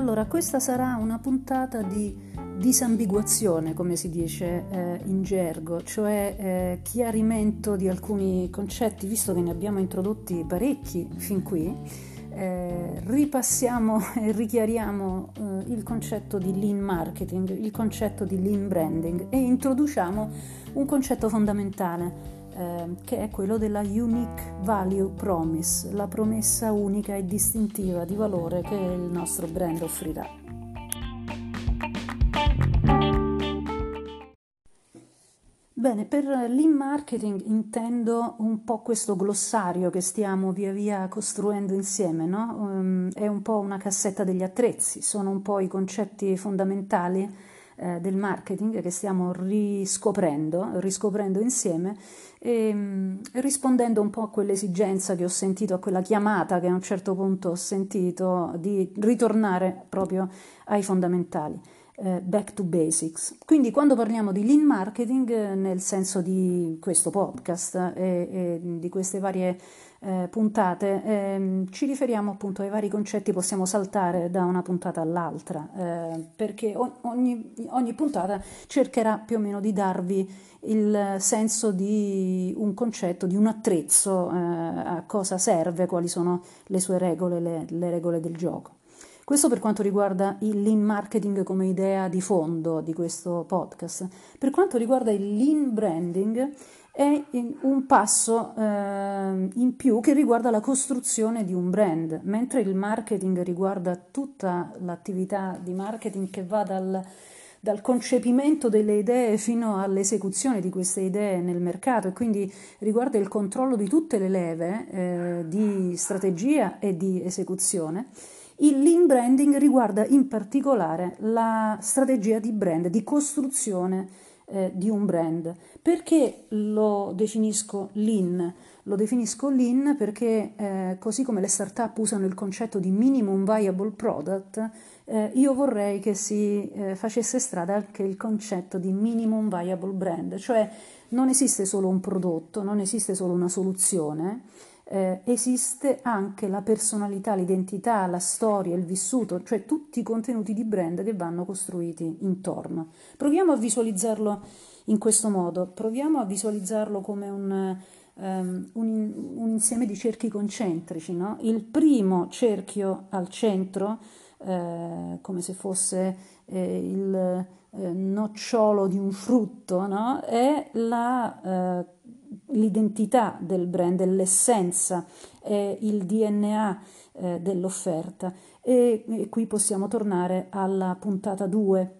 Allora, questa sarà una puntata di disambiguazione, come si dice eh, in gergo, cioè eh, chiarimento di alcuni concetti, visto che ne abbiamo introdotti parecchi fin qui. Eh, ripassiamo e richiariamo eh, il concetto di lean marketing, il concetto di lean branding e introduciamo un concetto fondamentale eh, che è quello della Unique Value Promise, la promessa unica e distintiva di valore che il nostro brand offrirà. Bene, per lean marketing intendo un po' questo glossario che stiamo via via costruendo insieme, no? um, è un po' una cassetta degli attrezzi, sono un po' i concetti fondamentali eh, del marketing che stiamo riscoprendo, riscoprendo insieme e mm, rispondendo un po' a quell'esigenza che ho sentito, a quella chiamata che a un certo punto ho sentito di ritornare proprio ai fondamentali. Eh, back to basics. Quindi quando parliamo di lean marketing, eh, nel senso di questo podcast e, e di queste varie eh, puntate, eh, ci riferiamo appunto ai vari concetti, possiamo saltare da una puntata all'altra, eh, perché ogni, ogni, puntata cercherà più o meno di darvi il senso di un concetto, di un attrezzo, eh, a cosa serve, quali sono le sue regole, le, le regole del gioco. Questo per quanto riguarda il lean marketing come idea di fondo di questo podcast. Per quanto riguarda il lean branding, è un passo eh, in più che riguarda la costruzione di un brand, mentre il marketing riguarda tutta l'attività di marketing che va dal, dal concepimento delle idee fino all'esecuzione di queste idee nel mercato e quindi riguarda il controllo di tutte le leve eh, di strategia e di esecuzione. Il lean branding riguarda in particolare la strategia di brand, di costruzione eh, di un brand. Perché lo definisco lean? Lo definisco lean perché eh, così come le start-up usano il concetto di minimum viable product, eh, io vorrei che si eh, facesse strada anche il concetto di minimum viable brand, cioè non esiste solo un prodotto, non esiste solo una soluzione, eh, esiste anche la personalità, l'identità, la storia, il vissuto, cioè tutti i contenuti di brand che vanno costruiti intorno. Proviamo a visualizzarlo in questo modo, proviamo a visualizzarlo come un, um, un, un insieme di cerchi concentrici. No? Il primo cerchio al centro, eh, come se fosse eh, il eh, nocciolo di un frutto, no? è la eh, l'identità del brand, l'essenza, è il DNA eh, dell'offerta. E, e, qui possiamo tornare alla puntata 2,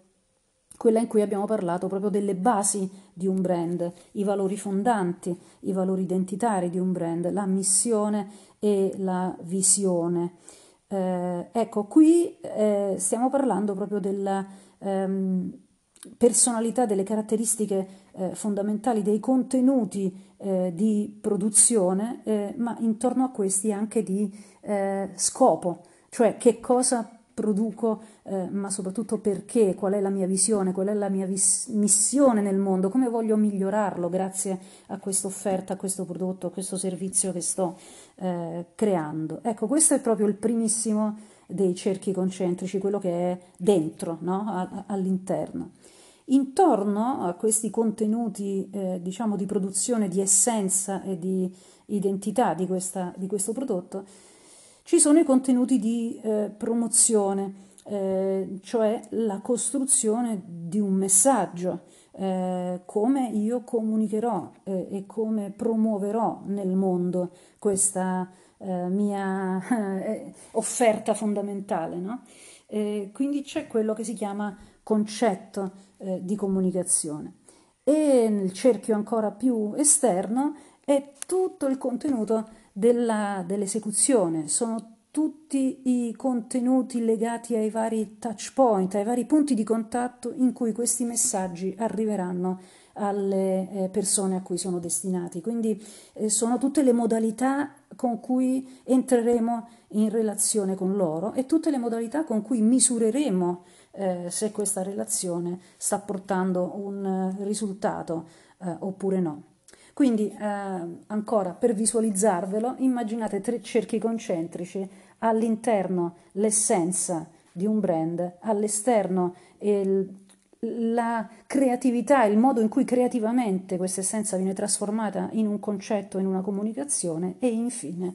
quella in cui abbiamo parlato proprio delle basi di un brand, i valori fondanti, i valori identitari di un brand, la missione e la visione. Eh, ecco, qui eh, stiamo parlando proprio della ehm, personalità, delle caratteristiche eh, fondamentali dei contenuti eh, di produzione, eh, ma intorno a questi anche di eh, scopo, cioè che cosa produco, eh, ma soprattutto perché, qual è la mia visione, qual è la mia vis- missione nel mondo, come voglio migliorarlo grazie a questa offerta, a questo prodotto, a questo servizio che sto eh, creando. Ecco, questo è proprio il primissimo dei cerchi concentrici, quello che è dentro, no? all'interno. Intorno a questi contenuti, eh, diciamo, di produzione di essenza e di identità di, questa, di questo prodotto, ci sono i contenuti di eh, promozione, eh, cioè la costruzione di un messaggio, eh, come io comunicherò eh, e come promuoverò nel mondo questa eh, mia offerta fondamentale. No? quindi c'è quello che si chiama concetto eh, di comunicazione. E nel cerchio ancora più esterno è tutto il contenuto della, dell'esecuzione, sono tutti i contenuti legati ai vari touch point, ai vari punti di contatto in cui questi messaggi arriveranno alle eh, persone a cui sono destinati. Quindi eh, sono tutte le modalità con cui entreremo in relazione con loro e tutte le modalità con cui misureremo eh, se questa relazione sta portando un eh, risultato eh, oppure no. Quindi eh, ancora per visualizzarvelo immaginate tre cerchi concentrici all'interno l'essenza di un brand all'esterno e la creatività, il modo in cui creativamente questa essenza viene trasformata in un concetto, in una comunicazione e infine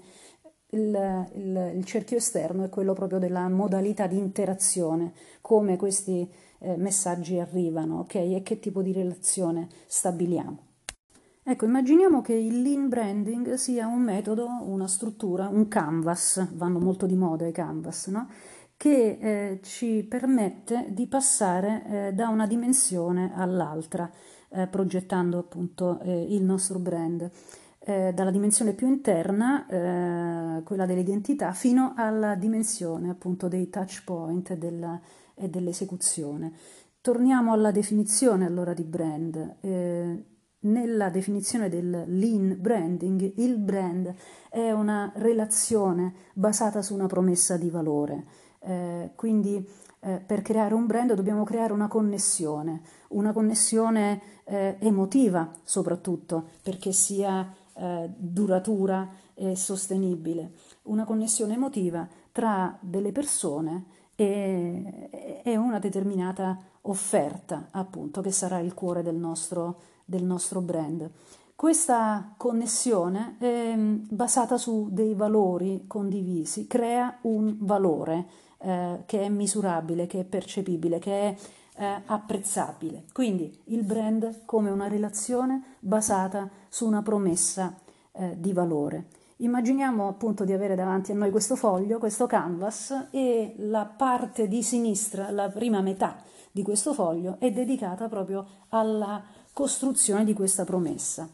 il, il, il cerchio esterno è quello proprio della modalità di interazione, come questi eh, messaggi arrivano, ok? E che tipo di relazione stabiliamo. Ecco, immaginiamo che il lean branding sia un metodo, una struttura, un canvas, vanno molto di moda i canvas, no? Che eh, ci permette di passare eh, da una dimensione all'altra, eh, progettando appunto eh, il nostro brand, eh, dalla dimensione più interna, eh, quella dell'identità, fino alla dimensione appunto dei touch point della, e dell'esecuzione. Torniamo alla definizione allora di brand. Nella definizione del lean branding, il brand è una relazione basata su una promessa di valore. Eh, quindi eh, per creare un brand dobbiamo creare una connessione, una connessione eh, emotiva soprattutto perché sia eh, duratura e sostenibile, una connessione emotiva tra delle persone e, e una determinata offerta appunto che sarà il cuore del nostro, del nostro brand. Questa connessione è basata su dei valori condivisi, crea un valore eh, che è misurabile, che è percepibile, che è eh, apprezzabile. Quindi il brand come una relazione basata su una promessa eh, di valore. Immaginiamo appunto di avere davanti a noi questo foglio, questo canvas e la parte di sinistra, la prima metà di questo foglio è dedicata proprio alla costruzione di questa promessa.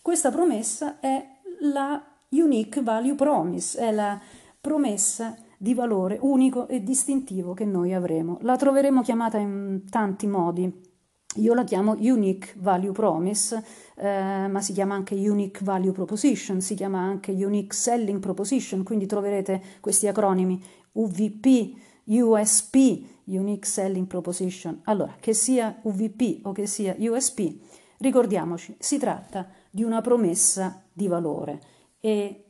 Questa promessa è la Unique Value Promise, è la promessa di valore unico e distintivo che noi avremo. La troveremo chiamata in tanti modi. Io la chiamo Unique Value Promise, eh, ma si chiama anche Unique Value Proposition, si chiama anche Unique Selling Proposition, quindi troverete questi acronimi UVP, USP, Unique Selling Proposition. Allora, che sia UVP o che sia USP, ricordiamoci, si tratta di una promessa di valore e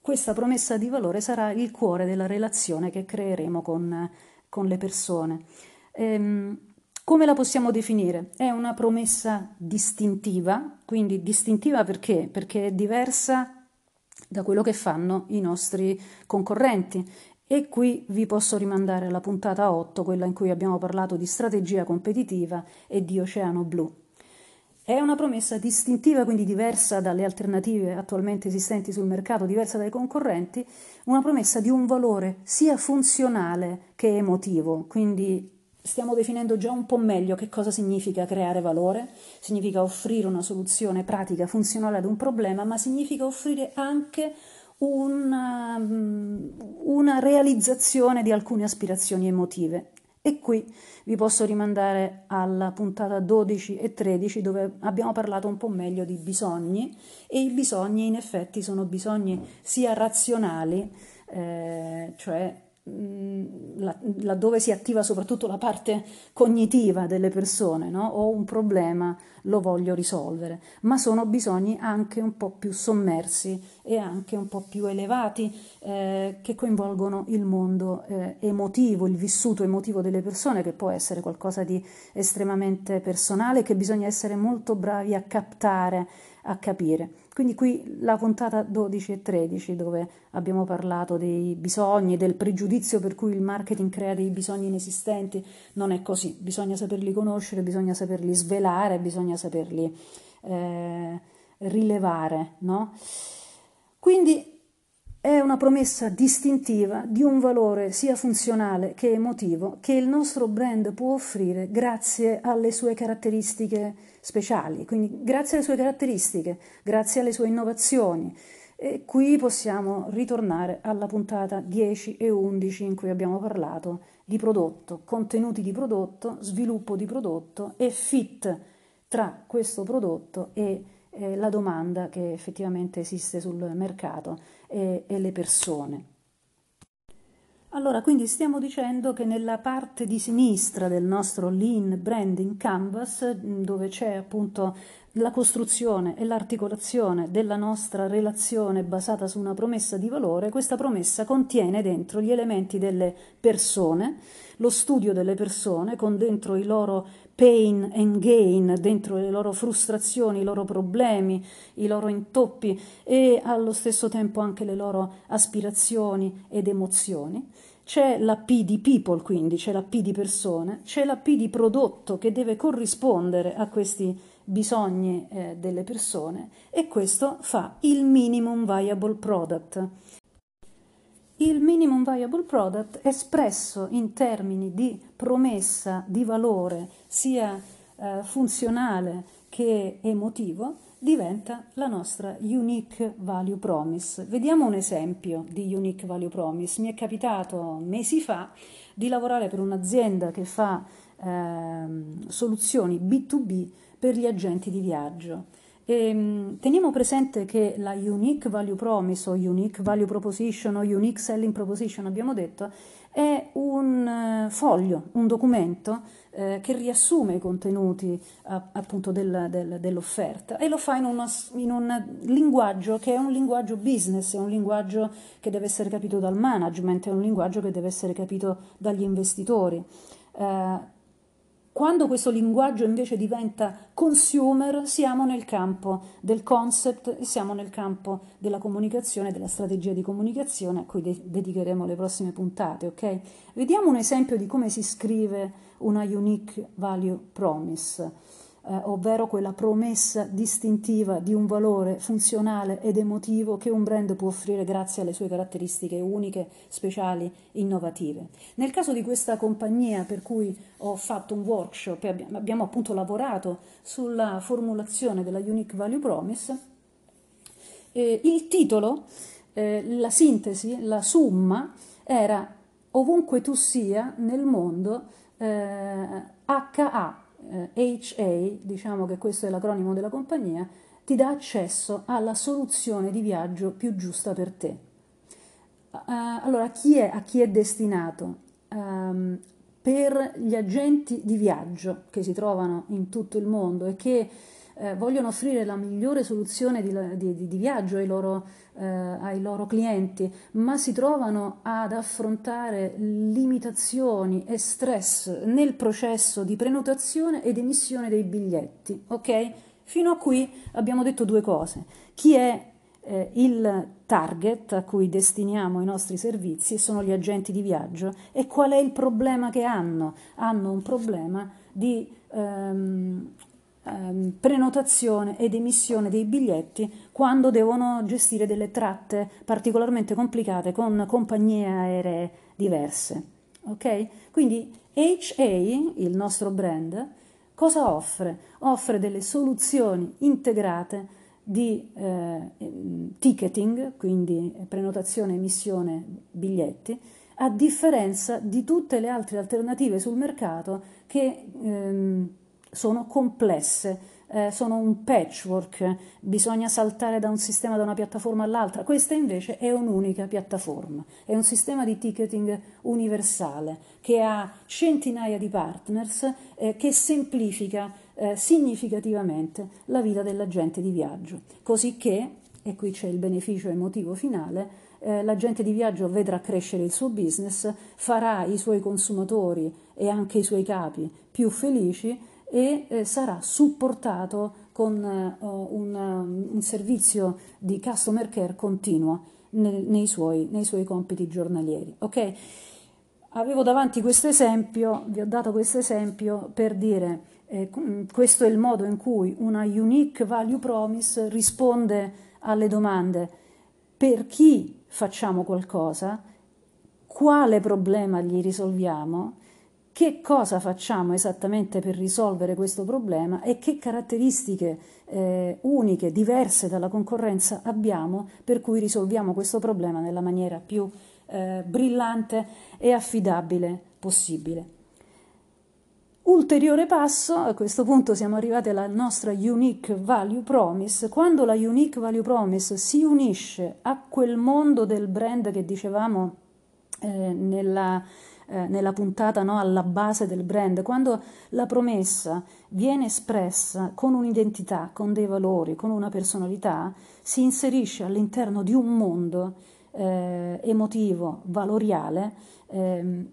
questa promessa di valore sarà il cuore della relazione che creeremo con, con le persone. Ehm, come la possiamo definire? È una promessa distintiva, quindi distintiva perché? Perché è diversa da quello che fanno i nostri concorrenti. E qui vi posso rimandare alla puntata 8, quella in cui abbiamo parlato di strategia competitiva e di oceano blu. È una promessa distintiva, quindi diversa dalle alternative attualmente esistenti sul mercato, diversa dai concorrenti, una promessa di un valore sia funzionale che emotivo, quindi stiamo definendo già un po' meglio che cosa significa creare valore, significa offrire una soluzione pratica, funzionale ad un problema, ma significa offrire anche una, una realizzazione di alcune aspirazioni emotive. E qui vi posso rimandare alla puntata 12 e 13 dove abbiamo parlato un po' meglio di bisogni e i bisogni in effetti sono bisogni sia razionali, eh, cioè laddove si attiva soprattutto la parte cognitiva delle persone, no? ho un problema, lo voglio risolvere, ma sono bisogni anche un po' più sommersi e anche un po' più elevati eh, che coinvolgono il mondo eh, emotivo, il vissuto emotivo delle persone, che può essere qualcosa di estremamente personale che bisogna essere molto bravi a captare, a capire. Quindi qui la puntata 12 e 13 dove abbiamo parlato dei bisogni, del pregiudizio per cui il marketing crea dei bisogni inesistenti, non è così, bisogna saperli conoscere, bisogna saperli svelare, bisogna saperli eh, rilevare, no? Quindi è una promessa distintiva di un valore sia funzionale che emotivo che il nostro brand può offrire grazie alle sue caratteristiche speciali, quindi grazie alle sue caratteristiche, grazie alle sue innovazioni. E qui possiamo ritornare alla puntata 10 e 11 in cui abbiamo parlato di prodotto, contenuti di prodotto, sviluppo di prodotto e fit tra questo prodotto e eh, la domanda che effettivamente esiste sul mercato e, e le persone. Allora, quindi stiamo dicendo che nella parte di sinistra del nostro Lean Branding Canvas, dove c'è appunto la costruzione e l'articolazione della nostra relazione basata su una promessa di valore, questa promessa contiene dentro gli elementi delle persone, lo studio delle persone, con dentro i loro pain and gain, dentro le loro frustrazioni, i loro problemi, i loro intoppi e allo stesso tempo anche le loro aspirazioni ed emozioni. C'è la P di people, quindi c'è la P di persone, c'è la P di prodotto che deve corrispondere a questi bisogni eh, delle persone e questo fa il minimum viable product. Il minimum viable product espresso in termini di promessa di valore sia eh, funzionale che emotivo diventa la nostra unique value promise. Vediamo un esempio di unique value promise. Mi è capitato mesi fa di lavorare per un'azienda che fa eh, soluzioni B2B per gli agenti di viaggio. E, ehm, teniamo presente che la Unique Value Promise o Unique Value Proposition o Unique Selling Proposition, abbiamo detto, è un eh, foglio, un documento eh, che riassume i contenuti appunto del, del, dell'offerta e lo fa in, una, in, un linguaggio che è un linguaggio business, è un linguaggio che deve essere capito dal management, è un linguaggio che deve essere capito dagli investitori. Eh, quando questo linguaggio invece diventa consumer, siamo nel campo del concept siamo nel campo della comunicazione, della strategia di comunicazione, a cui de- dedicheremo le prossime puntate, ok? Vediamo un esempio di come si scrive una unique value promise eh, ovvero quella promessa distintiva di un valore funzionale ed emotivo che un brand può offrire grazie alle sue caratteristiche uniche, speciali, innovative. Nel caso di questa compagnia per cui ho fatto un workshop e abbiamo, appunto lavorato sulla formulazione della Unique Value Promise, eh, il titolo, eh, la sintesi, la summa era ovunque tu sia nel mondo eh, HA eh, HA, diciamo che questo è l'acronimo della compagnia, ti dà accesso alla soluzione di viaggio più giusta per te. Uh, allora, chi è, a chi è destinato? Um, per gli agenti di viaggio che si trovano in tutto il mondo e che eh, vogliono offrire la migliore soluzione di, di, di viaggio ai loro, eh, ai loro, clienti, ma si trovano ad affrontare limitazioni e stress nel processo di prenotazione ed emissione dei biglietti. Ok? Fino a qui abbiamo detto due cose. Chi è eh, il target a cui destiniamo i nostri servizi sono gli agenti di viaggio e qual è il problema che hanno? Hanno un problema di ehm, ehm, prenotazione ed emissione dei biglietti quando devono gestire delle tratte particolarmente complicate con compagnie aeree diverse. Ok? Quindi HA, il nostro brand, cosa offre? Offre delle soluzioni integrate di eh, ticketing, quindi prenotazione, emissione, biglietti, a differenza di tutte le altre alternative sul mercato che ehm, sono complesse, eh, sono un patchwork, bisogna saltare da un sistema, da una piattaforma all'altra. Questa invece è un'unica piattaforma, è un sistema di ticketing universale che ha centinaia di partners, eh, che semplifica eh, significativamente la vita dell'agente di viaggio, così che, e qui c'è il beneficio emotivo finale, eh, l'agente di viaggio vedrà crescere il suo business, farà i suoi consumatori e anche i suoi capi più felici e eh, sarà supportato con eh, un, um, un, servizio di customer care continuo nei, nei, suoi, nei suoi, compiti giornalieri. Okay? Avevo davanti questo esempio, vi ho dato questo esempio per dire eh, questo è il modo in cui una unique value promise risponde alle domande per chi facciamo qualcosa, quale problema gli risolviamo che cosa facciamo esattamente per risolvere questo problema e che caratteristiche eh, uniche, diverse dalla concorrenza abbiamo per cui risolviamo questo problema nella maniera più eh, brillante e affidabile possibile. Ulteriore passo, a questo punto siamo arrivati alla nostra Unique Value Promise. Quando la Unique Value Promise si unisce a quel mondo del brand che dicevamo eh, nella eh, nella puntata no, alla base del brand, quando la promessa viene espressa con un'identità, con dei valori, con una personalità, si inserisce all'interno di un mondo eh, emotivo, valoriale, eh,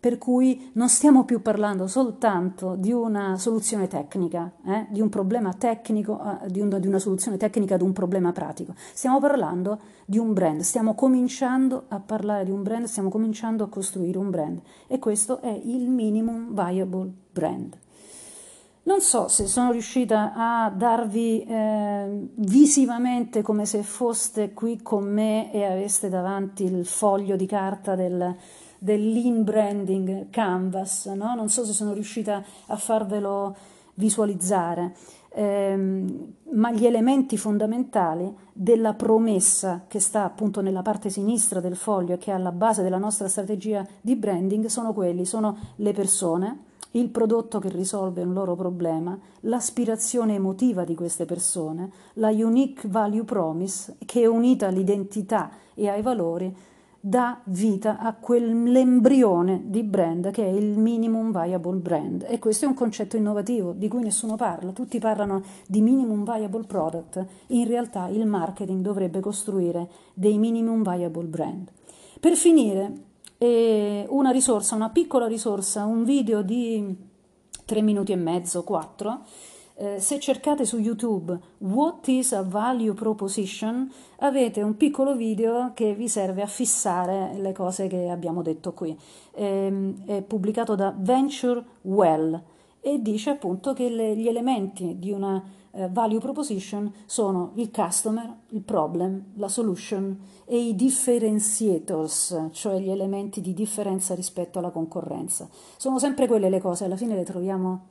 per cui non stiamo più parlando soltanto di una soluzione tecnica, eh, di un problema tecnico, eh, di, un, di, una soluzione tecnica ad un problema pratico, stiamo parlando di un brand, stiamo cominciando a parlare di un brand, stiamo cominciando a costruire un brand e questo è il minimum viable brand. Non so se sono riuscita a darvi eh, visivamente come se foste qui con me e aveste davanti il foglio di carta del, del lean branding canvas, no? non so se sono riuscita a farvelo visualizzare, ehm, ma gli elementi fondamentali della promessa che sta appunto nella parte sinistra del foglio e che è alla base della nostra strategia di branding sono quelli, sono le persone, il prodotto che risolve un loro problema, l'aspirazione emotiva di queste persone, la unique value promise che è unita all'identità e ai valori dà vita a quell'embrione di brand che è il minimum viable brand. E questo è un concetto innovativo di cui nessuno parla, tutti parlano di minimum viable product, in realtà il marketing dovrebbe costruire dei minimum viable brand. Per finire, eh, una risorsa, una piccola risorsa, un video di 3 minuti e mezzo, 4, eh, se cercate su YouTube What is a value proposition, avete un piccolo video che vi serve a fissare le cose che abbiamo detto qui. Eh, è pubblicato da Venture Well e dice appunto che le, gli elementi di una eh, value proposition sono il customer, il problem, la solution e i differentiators, cioè gli elementi di differenza rispetto alla concorrenza. Sono sempre quelle le cose, alla fine le troviamo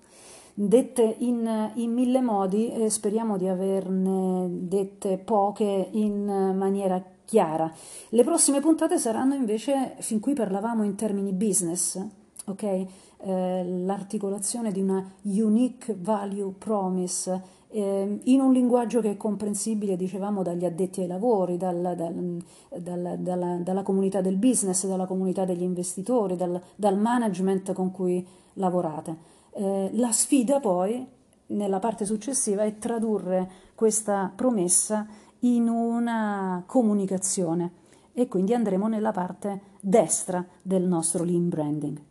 dette in, in mille modi e speriamo di averne dette poche in maniera chiara. Le prossime puntate saranno invece, fin qui parlavamo in termini business, ok? Eh, l'articolazione di una unique value promise eh, in un linguaggio che è comprensibile, dicevamo, dagli addetti ai lavori, dal, dal, dal, dalla, dalla, comunità del business, dalla comunità degli investitori, dal management con cui lavorate. Eh, la sfida poi, nella parte successiva, è tradurre questa promessa in una comunicazione e quindi andremo nella parte destra del nostro lean branding.